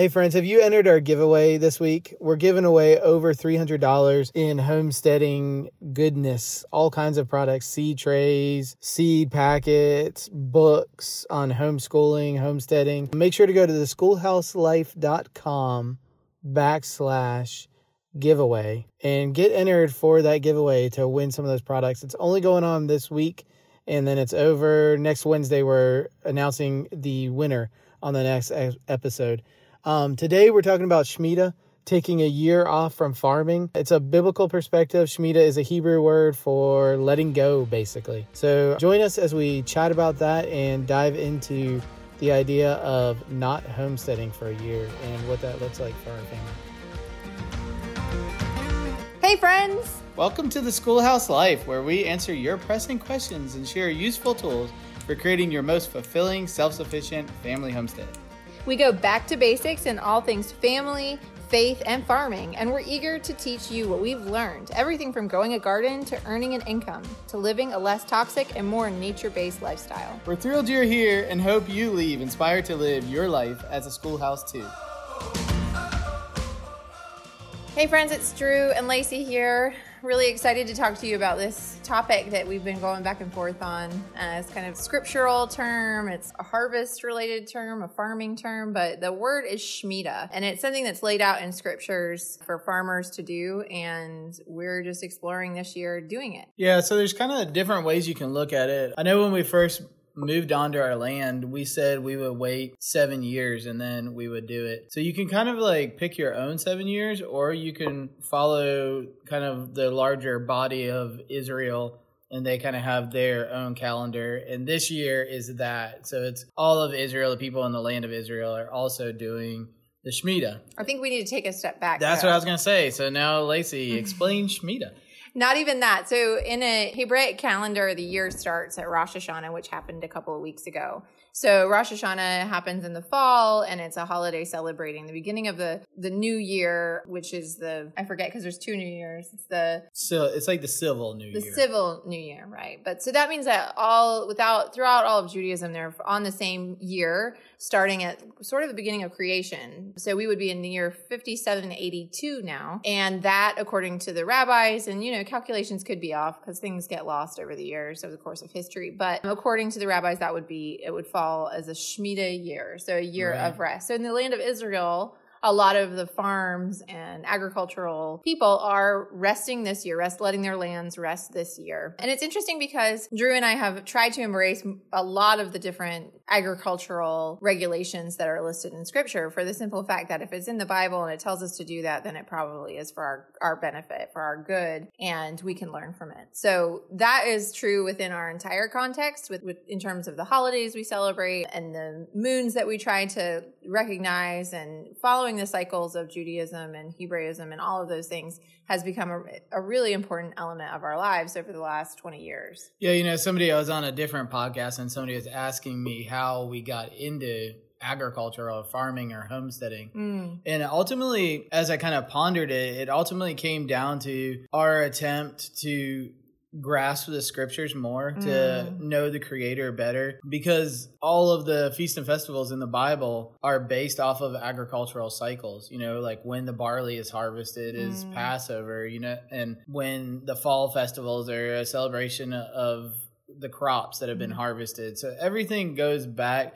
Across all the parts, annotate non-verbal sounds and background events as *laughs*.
Hey friends, have you entered our giveaway this week? We're giving away over $300 in homesteading goodness, all kinds of products, seed trays, seed packets, books on homeschooling, homesteading. Make sure to go to the schoolhouselife.com backslash giveaway and get entered for that giveaway to win some of those products. It's only going on this week and then it's over next Wednesday. We're announcing the winner on the next episode. Um, today we're talking about Shemitah, taking a year off from farming. It's a biblical perspective. Shemitah is a Hebrew word for letting go, basically. So join us as we chat about that and dive into the idea of not homesteading for a year and what that looks like for our family. Hey, friends! Welcome to the Schoolhouse Life, where we answer your pressing questions and share useful tools for creating your most fulfilling, self sufficient family homestead. We go back to basics in all things family, faith, and farming, and we're eager to teach you what we've learned everything from growing a garden to earning an income to living a less toxic and more nature based lifestyle. We're thrilled you're here and hope you leave inspired to live your life as a schoolhouse too. Hey, friends, it's Drew and Lacey here really excited to talk to you about this topic that we've been going back and forth on. Uh, it's kind of scriptural term. It's a harvest related term, a farming term, but the word is Shemitah. And it's something that's laid out in scriptures for farmers to do. And we're just exploring this year doing it. Yeah. So there's kind of different ways you can look at it. I know when we first moved onto our land, we said we would wait seven years and then we would do it. So you can kind of like pick your own seven years, or you can follow kind of the larger body of Israel and they kind of have their own calendar. And this year is that. So it's all of Israel, the people in the land of Israel are also doing the Shemitah. I think we need to take a step back. That's though. what I was going to say. So now, Lacey, *laughs* explain Shemitah. Not even that. So in a Hebraic calendar, the year starts at Rosh Hashanah, which happened a couple of weeks ago. So Rosh Hashanah happens in the fall and it's a holiday celebrating the beginning of the the new year, which is the I forget because there's two new years. It's the so it's like the civil new the year. The civil new year, right? But so that means that all without throughout all of Judaism they're on the same year starting at sort of the beginning of creation. So we would be in the year 5782 now. And that according to the rabbis and you know calculations could be off because things get lost over the years over the course of history, but according to the rabbis that would be it would fall as a Shemitah year, so a year right. of rest. So in the land of Israel, a lot of the farms and agricultural people are resting this year, rest letting their lands rest this year. And it's interesting because Drew and I have tried to embrace a lot of the different agricultural regulations that are listed in scripture for the simple fact that if it's in the Bible and it tells us to do that, then it probably is for our, our benefit, for our good, and we can learn from it. So that is true within our entire context with, with in terms of the holidays we celebrate and the moons that we try to recognize and following the cycles of Judaism and Hebraism and all of those things has become a, a really important element of our lives over the last 20 years. Yeah, you know, somebody I was on a different podcast and somebody was asking me how we got into agriculture or farming or homesteading. Mm. And ultimately, as I kind of pondered it, it ultimately came down to our attempt to grasp the scriptures more to mm. know the creator better because all of the feasts and festivals in the bible are based off of agricultural cycles you know like when the barley is harvested is mm. passover you know and when the fall festivals are a celebration of the crops that have been mm. harvested so everything goes back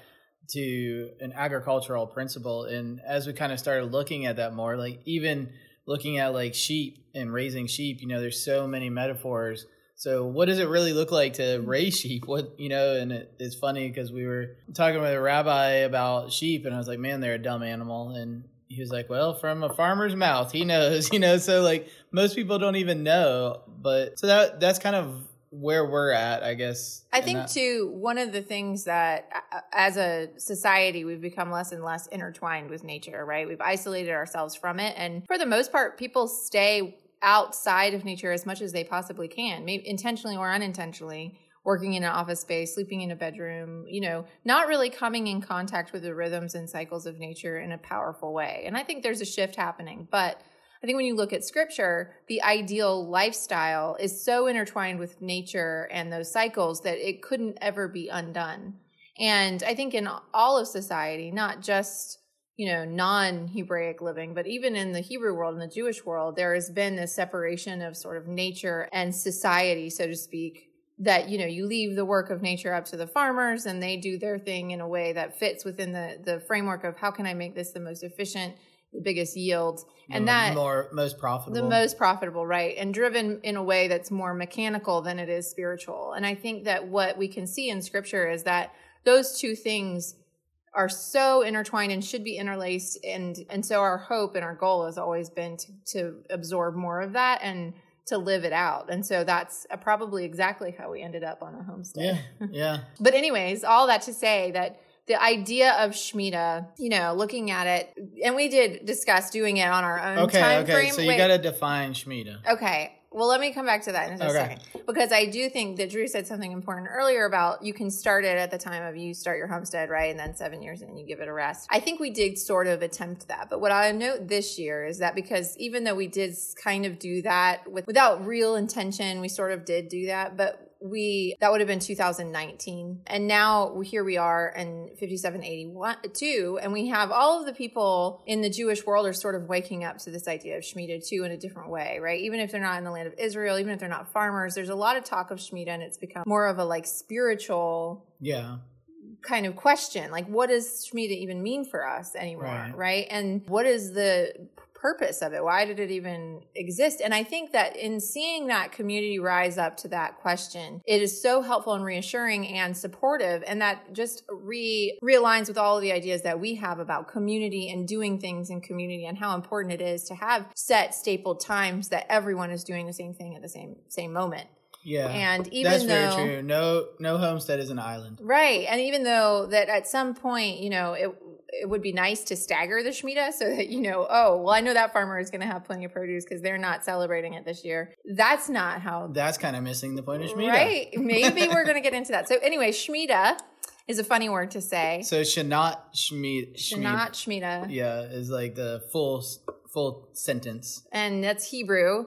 to an agricultural principle and as we kind of started looking at that more like even looking at like sheep and raising sheep you know there's so many metaphors so, what does it really look like to raise sheep? What you know, and it, it's funny because we were talking with a rabbi about sheep, and I was like, "Man, they're a dumb animal," and he was like, "Well, from a farmer's mouth, he knows." *laughs* You know, so like most people don't even know, but so that that's kind of where we're at, I guess. I think that. too. One of the things that, as a society, we've become less and less intertwined with nature. Right? We've isolated ourselves from it, and for the most part, people stay outside of nature as much as they possibly can, maybe intentionally or unintentionally, working in an office space, sleeping in a bedroom, you know, not really coming in contact with the rhythms and cycles of nature in a powerful way. And I think there's a shift happening. But I think when you look at scripture, the ideal lifestyle is so intertwined with nature and those cycles that it couldn't ever be undone. And I think in all of society, not just you know, non Hebraic living, but even in the Hebrew world, in the Jewish world, there has been this separation of sort of nature and society, so to speak, that, you know, you leave the work of nature up to the farmers and they do their thing in a way that fits within the, the framework of how can I make this the most efficient, the biggest yield. And the that more most profitable. the most profitable, right? And driven in a way that's more mechanical than it is spiritual. And I think that what we can see in scripture is that those two things are so intertwined and should be interlaced and and so our hope and our goal has always been to, to absorb more of that and to live it out and so that's uh, probably exactly how we ended up on a homestead Yeah, *laughs* yeah. but anyways all that to say that the idea of Shemitah, you know, looking at it, and we did discuss doing it on our own Okay, time okay. frame. So you got to define Shemitah. Okay. Well, let me come back to that in just a second because I do think that Drew said something important earlier about you can start it at the time of you start your homestead, right? And then seven years and you give it a rest. I think we did sort of attempt that. But what I note this year is that because even though we did kind of do that with, without real intention, we sort of did do that. But we that would have been 2019 and now here we are in 5782 and we have all of the people in the jewish world are sort of waking up to this idea of shemitah too in a different way right even if they're not in the land of israel even if they're not farmers there's a lot of talk of shemitah and it's become more of a like spiritual Yeah. kind of question like what does shemitah even mean for us anymore Right. right, and what is the purpose of it why did it even exist and i think that in seeing that community rise up to that question it is so helpful and reassuring and supportive and that just re realigns with all of the ideas that we have about community and doing things in community and how important it is to have set stapled times that everyone is doing the same thing at the same same moment Yeah. and even That's though very true. No, no homestead is an island. Right. And even though that at some point, you know, it it would be nice to stagger the Shemitah so that, you know, oh, well, I know that farmer is going to have plenty of produce because they're not celebrating it this year. That's not how. That's kind of missing the point of Shemitah. Right. *laughs* Maybe we're going to get into that. So, anyway, Shemitah is a funny word to say. So Shanat Shmit Shanat Shemitah. Yeah, is like the full full sentence. And that's Hebrew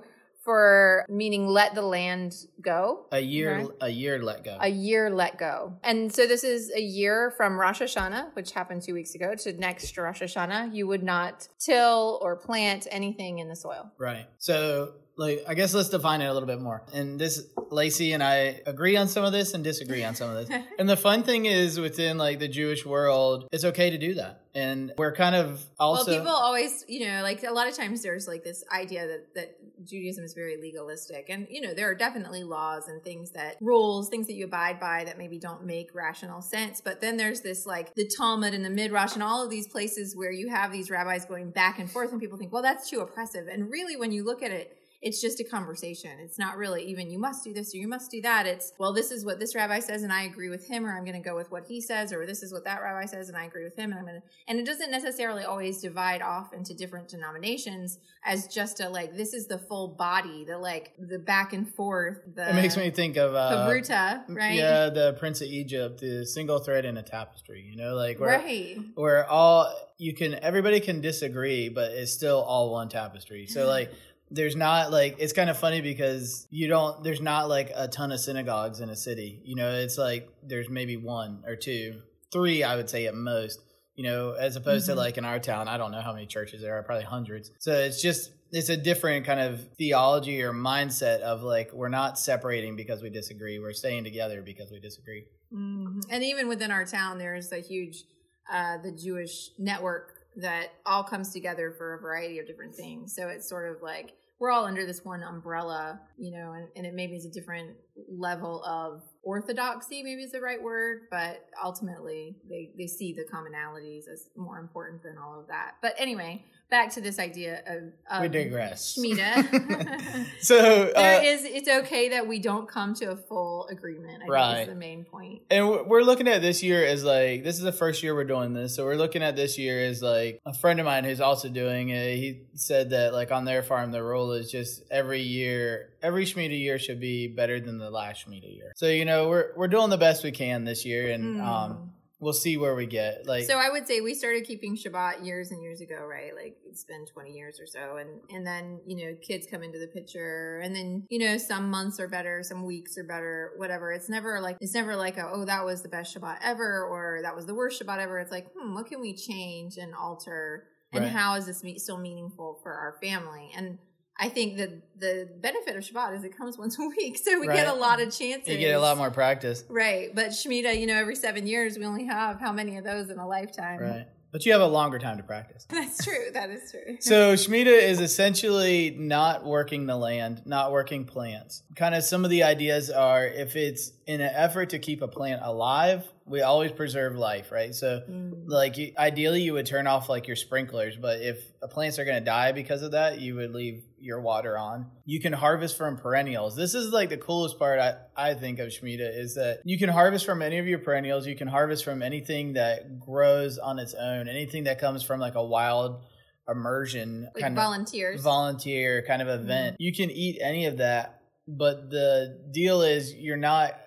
for meaning let the land go. A year Right. a year let go. a year let go. And so this is a year from Rosh Hashanah, which happened two weeks ago, to next Rosh Hashanah. You would not till or plant anything in the soil. Right. So, like, I guess let's define it a little bit more. And this, Lacey and I agree on some of this and disagree on some of this. *laughs* and the fun thing is, within like the Jewish world, it's okay to do that. And we're kind of also. well, people always, you know, like a lot of times there's like this idea that, that Judaism is very legalistic. And, you know, there are definitely laws and things that, rules, things that you abide by that maybe don't make rational sense. But then there's this like the Talmud and the Midrash and all of these places where you have these rabbis going back and forth and people think, well, that's too oppressive. And really, when you look at it, it's just a conversation. It's not really even you must do this or you must do that. It's well, this is what this rabbi says and I agree with him, or I'm going to go with what he says, or this is what that rabbi says and I agree with him, and I'm going to. And it doesn't necessarily always divide off into different denominations as just a like this is the full body, the like the back and forth. The it makes me think of uh, Bruta, right? Yeah, the Prince of Egypt, the single thread in a tapestry. You know, like where right. where all you can everybody can disagree, but it's still all one tapestry. So like there's not like it's kind of funny because you don't there's not like a ton of synagogues in a city. You know, it's like there's maybe one or two, three I would say at most. You know, as opposed Mhm. to like in our town, I don't know how many churches there are, probably hundreds. So it's just it's a different kind of theology or mindset of like we're not separating because we disagree. We're staying together because we disagree. Mhm. And even within our town, there's a huge, uh, the Jewish network that all comes together for a variety of different things. So it's sort of like we're all under this one umbrella, you know, and, and it maybe is a different level of orthodoxy, maybe is the right word, but ultimately they, they see the commonalities as more important than all of that. But anyway, back to this idea of, of we digress. Shemitah. *laughs* *laughs* so uh, there is it's okay that we don't come to a full agreement. I think Right. is the main point. And we're- we're looking at this year as like this is the first year we're doing this, so we're looking at this year as like a friend of mine who's also doing it. He said that like on their farm, the rule is just every year, every Shemitah year should be better than the last Shemitah year. So you know we're we're doing the best we can this year, and Mm. um, we'll see where we get. Like, so I would say we started keeping Shabbat years and years ago, right? Like it's been 20 years or so. And, and then, you know, kids come into the picture and then, you know, some months are better, some weeks are better, whatever. It's never like, it's never like, a, oh, that was the best Shabbat ever or that was the worst Shabbat ever. It's like, hmm, what can we change and alter? And right. how is this me- still meaningful for our family? And I think that the benefit of Shabbat is it comes *laughs* once a week, so we right. get a lot of chances. You get a lot more practice, right? But Shemitah, you know, every seven years we only have how many of those in a lifetime, right? But you have a longer time to practice. *laughs* That's true. That is true. *laughs* so Shemitah is essentially not working the land, not working plants. Kind of some of the ideas are if it's in an effort to keep a plant alive, we always preserve life, right? So, mm. like, ideally, you would turn off like your sprinklers, but if plants are going to die because of that, you would leave your water on. You can harvest from perennials. This is like the coolest part I, I think of Shemitah is that you can harvest from any of your perennials. You can harvest from anything that grows on its own, anything that comes from like a wild immersion like kind volunteers. of volunteer kind of event. Mm. You can eat any of that, but the deal is you're not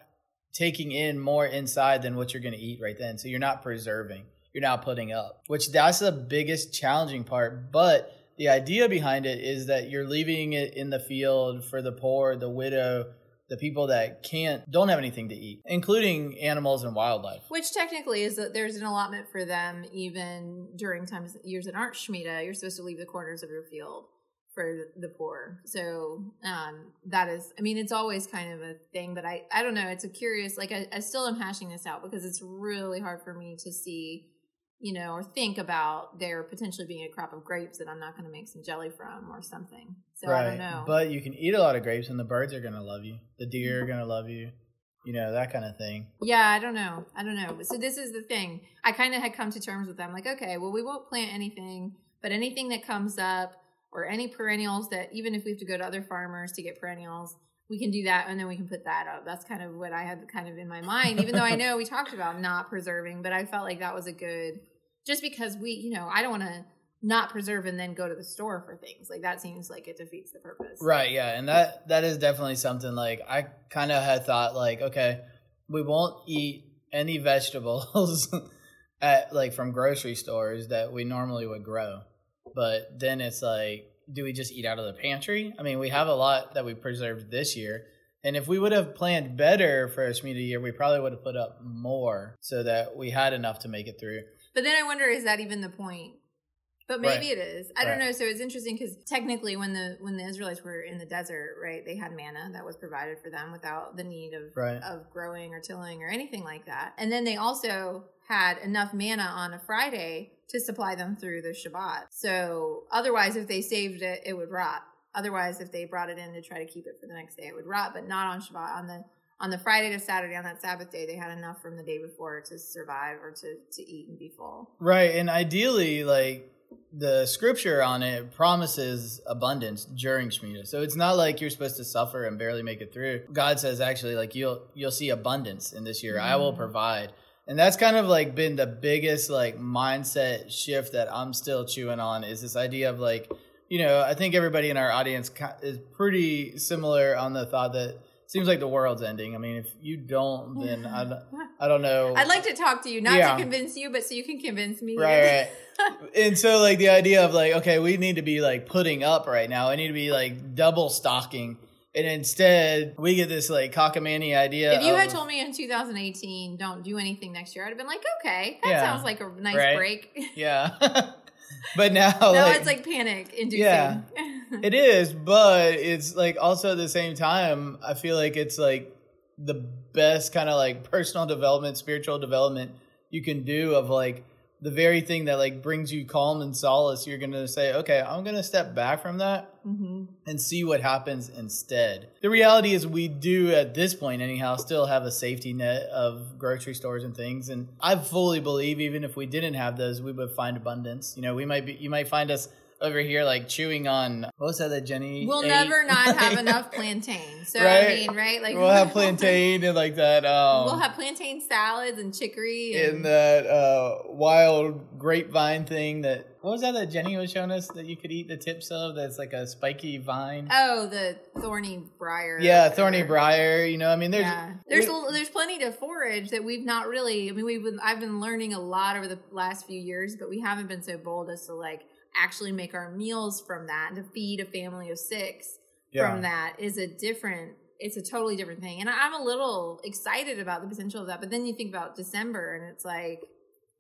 taking in more inside than what you're going to eat right then. So you're not preserving. You're not putting up, which that's the biggest challenging part. But the idea behind it is that you're leaving it in the field for the poor, the widow, the people that can't don't have anything to eat, including animals and wildlife. Which technically is that there's an allotment for them even during times years that aren't Shemitah. You're supposed to leave the corners of your field for the poor. So um, that is, I mean, it's always kind of a thing, but I, I don't know. It's a curious, like I, I still am hashing this out because it's really hard for me to see, you know, or think about there potentially being a crop of grapes that I'm not going to make some jelly from or something. So right. I don't know. But you can eat a lot of grapes and the birds are going to love you. The deer are going to love you. You know, that kind of thing. Yeah, I don't know. I don't know. So this is the thing. I kind of had come to terms with them like, okay, well, we won't plant anything, but anything that comes up, or any perennials that even if we have to go to other farmers to get perennials, we can do that and then we can put that up. That's kind of what I had kind of in my mind, even though I know we talked about not preserving, but I felt like that was a good, just because we, you know, I don't want to not preserve and then go to the store for things. Like that seems like it defeats the purpose. Right. Yeah. And that, that is definitely something like I kind of had thought like, okay, we won't eat any vegetables *laughs* at like from grocery stores that we normally would grow. But then it's like, do we just eat out of the pantry? I mean, we have a lot that we preserved this year. And if we would have planned better for a Shemitah year, we probably would have put up more so that we had enough to make it through. But then I wonder, is that even the point? But maybe right. it is. I right. don't know. So it's interesting because technically, when the when the Israelites were in the desert, right, they had manna that was provided for them without the need of right. of growing or tilling or anything like that. And then they also had enough manna on a Friday to supply them through the Shabbat. So otherwise, if they saved it, it would rot. Otherwise, if they brought it in to try to keep it for the next day, it would rot. But not on Shabbat. On the on the Friday to Saturday, on that Sabbath day, they had enough from the day before to survive or to to eat and be full. Right, and ideally, like the scripture on it promises abundance during Shemitah. So it's not like you're supposed to suffer and barely make it through. God says actually like you'll you'll see abundance in this year. Mm-hmm. I will mm. provide and that's kind of like been the biggest like mindset shift that i'm still chewing on is this idea of like you know i think everybody in our audience is pretty similar on the thought that seems like the world's ending i mean if you don't then i, *laughs* I don't know i'd like to talk to you not yeah. to convince you but so you can convince me right right *laughs* and so like the idea of like okay we need to be like putting up right now i need to be like double stocking and instead, we get this like cockamamie idea. If you of, had told me in 2018, don't do anything next year, I'd have been like, okay, that yeah, sounds like a nice right? break. Yeah. *laughs* *laughs* but now, now like, it's like panic inducing. Yeah, it is, but it's like also at the same time, I feel like it's like the best kind of like personal development, spiritual development you can do of like the very thing that like brings you calm and solace you're gonna say okay i'm gonna step back from that mm-hmm. and see what happens instead the reality is we do at this point anyhow still have a safety net of grocery stores and things and i fully believe even if we didn't have those we would find abundance you know we might be you might find us over here like chewing on what was that that Jenny? We'll ate? never not *laughs* have enough plantain. So Right. I mean, right? Like we'll have *laughs* plantain and like that. Um, we'll have plantain salads and chicory and, in that uh, wild grapevine thing that what was that that Jenny was showing us that you could eat the tips of? That's like a spiky vine. oh, the thorny briar. yeah, or thorny briar. You know, I mean, there's yeah, there's we- there's plenty to forage that we've not really. I mean, we've been, I've been learning a lot over the last few years, but we haven't been so bold as to like actually make our meals from that and to feed a family of six yeah. from that is a different. It's a totally different thing, and I'm a little excited about the potential of that. But then you think about December, and it's like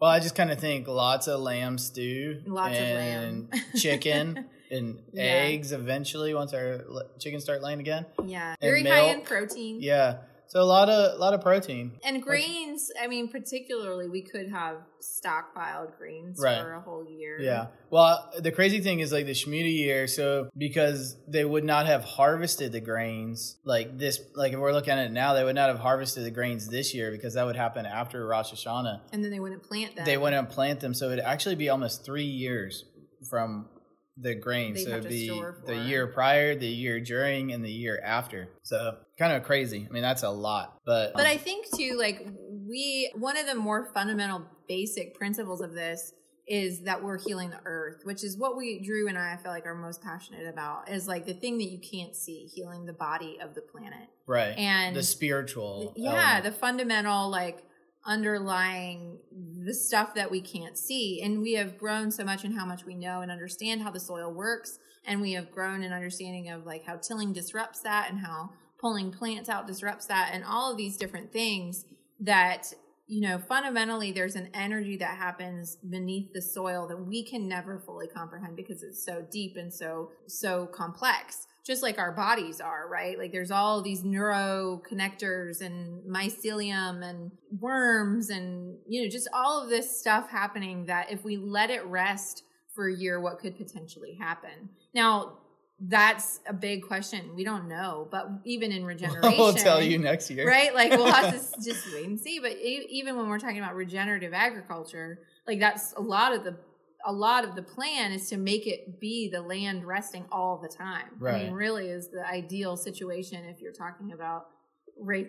Well, I just kind of think lots of lamb stew, Lots of lamb. *laughs* chicken, and Yeah. eggs. Eventually, once our chickens start laying again. yeah, very high in protein. Yeah, so a lot of a lot of protein. And grains, I mean, particularly, we could have stockpiled grains Right. for a whole year. Yeah. Well, the crazy thing is like the Shemitah year. So because they would not have harvested the grains like this, like if we're looking at it now, they would not have harvested the grains this year because that would happen after Rosh Hashanah. And then they wouldn't plant them. They wouldn't plant them, so it'd actually be almost three years from the grains. They'd so it'd be the year prior, the year during, and the year after. So kind of crazy. I mean, that's a lot, but But I um, think too, like we, one of the more fundamental, basic principles of this is that we're healing the earth, which is what we, Drew and I, I feel like are most passionate about. Is like the thing that you can't see, healing the body of the planet. right and the spiritual. yeah element. the fundamental like underlying the stuff that we can't see and we have grown so much in how much we know and understand how the soil works and we have grown in understanding of like how tilling disrupts that and how pulling plants out disrupts that and all of these different things that you know fundamentally there's an energy that happens beneath the soil that we can never fully comprehend because it's so deep and so so complex just like our bodies are, right? Like there's all these neuro connectors and mycelium and worms and, you know, just all of this stuff happening that if we let it rest for a year, what could potentially happen? Now, that's a big question. We don't know, but even in regeneration, *laughs* we'll tell you next year. right? Like we'll have to *laughs* just wait and see. But even when we're talking about regenerative agriculture, like that's a lot of the a lot of the plan is to make it be the land resting all the time. I Right. mean, really is the ideal situation if you're talking about ra-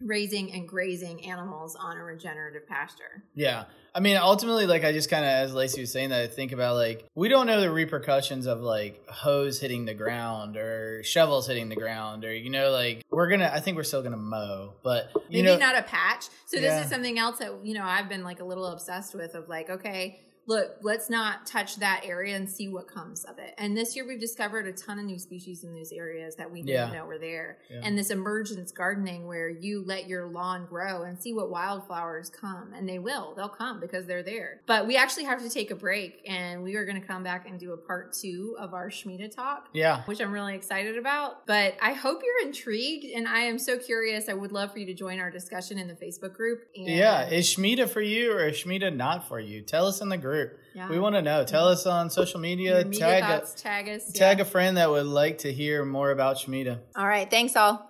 raising and grazing animals on a regenerative pasture. Yeah. I mean, ultimately, like I just kind of, as Lacey was saying, that I think about like we don't know the repercussions of like hoes hitting the ground or shovels hitting the ground or you know, like we're gonna. I think we're still gonna mow, but you Maybe know, not a patch. So this Yeah. is something else that you know I've been like a little obsessed with of like, okay, look, let's not touch that area and see what comes of it. And this year we've discovered a ton of new species in those areas that we didn't Yeah. know were there. Yeah. And this emergence gardening where you let your lawn grow and see what wildflowers come. And they will. They'll come because they're there. But we actually have to take a break and we are going to come back and do a part two of our Shemitah talk yeah, which I'm really excited about. But I hope you're intrigued, and I am so curious. I would love for you to join our discussion in the Facebook group. And yeah. Is Shemitah for you or is Shemitah not for you? Tell us in the group. Yeah. We want to know. Tell us on social media. Media Tag thoughts, tag us. tag yeah. a friend that would like to hear more about Shemitah. All right. Thanks, all.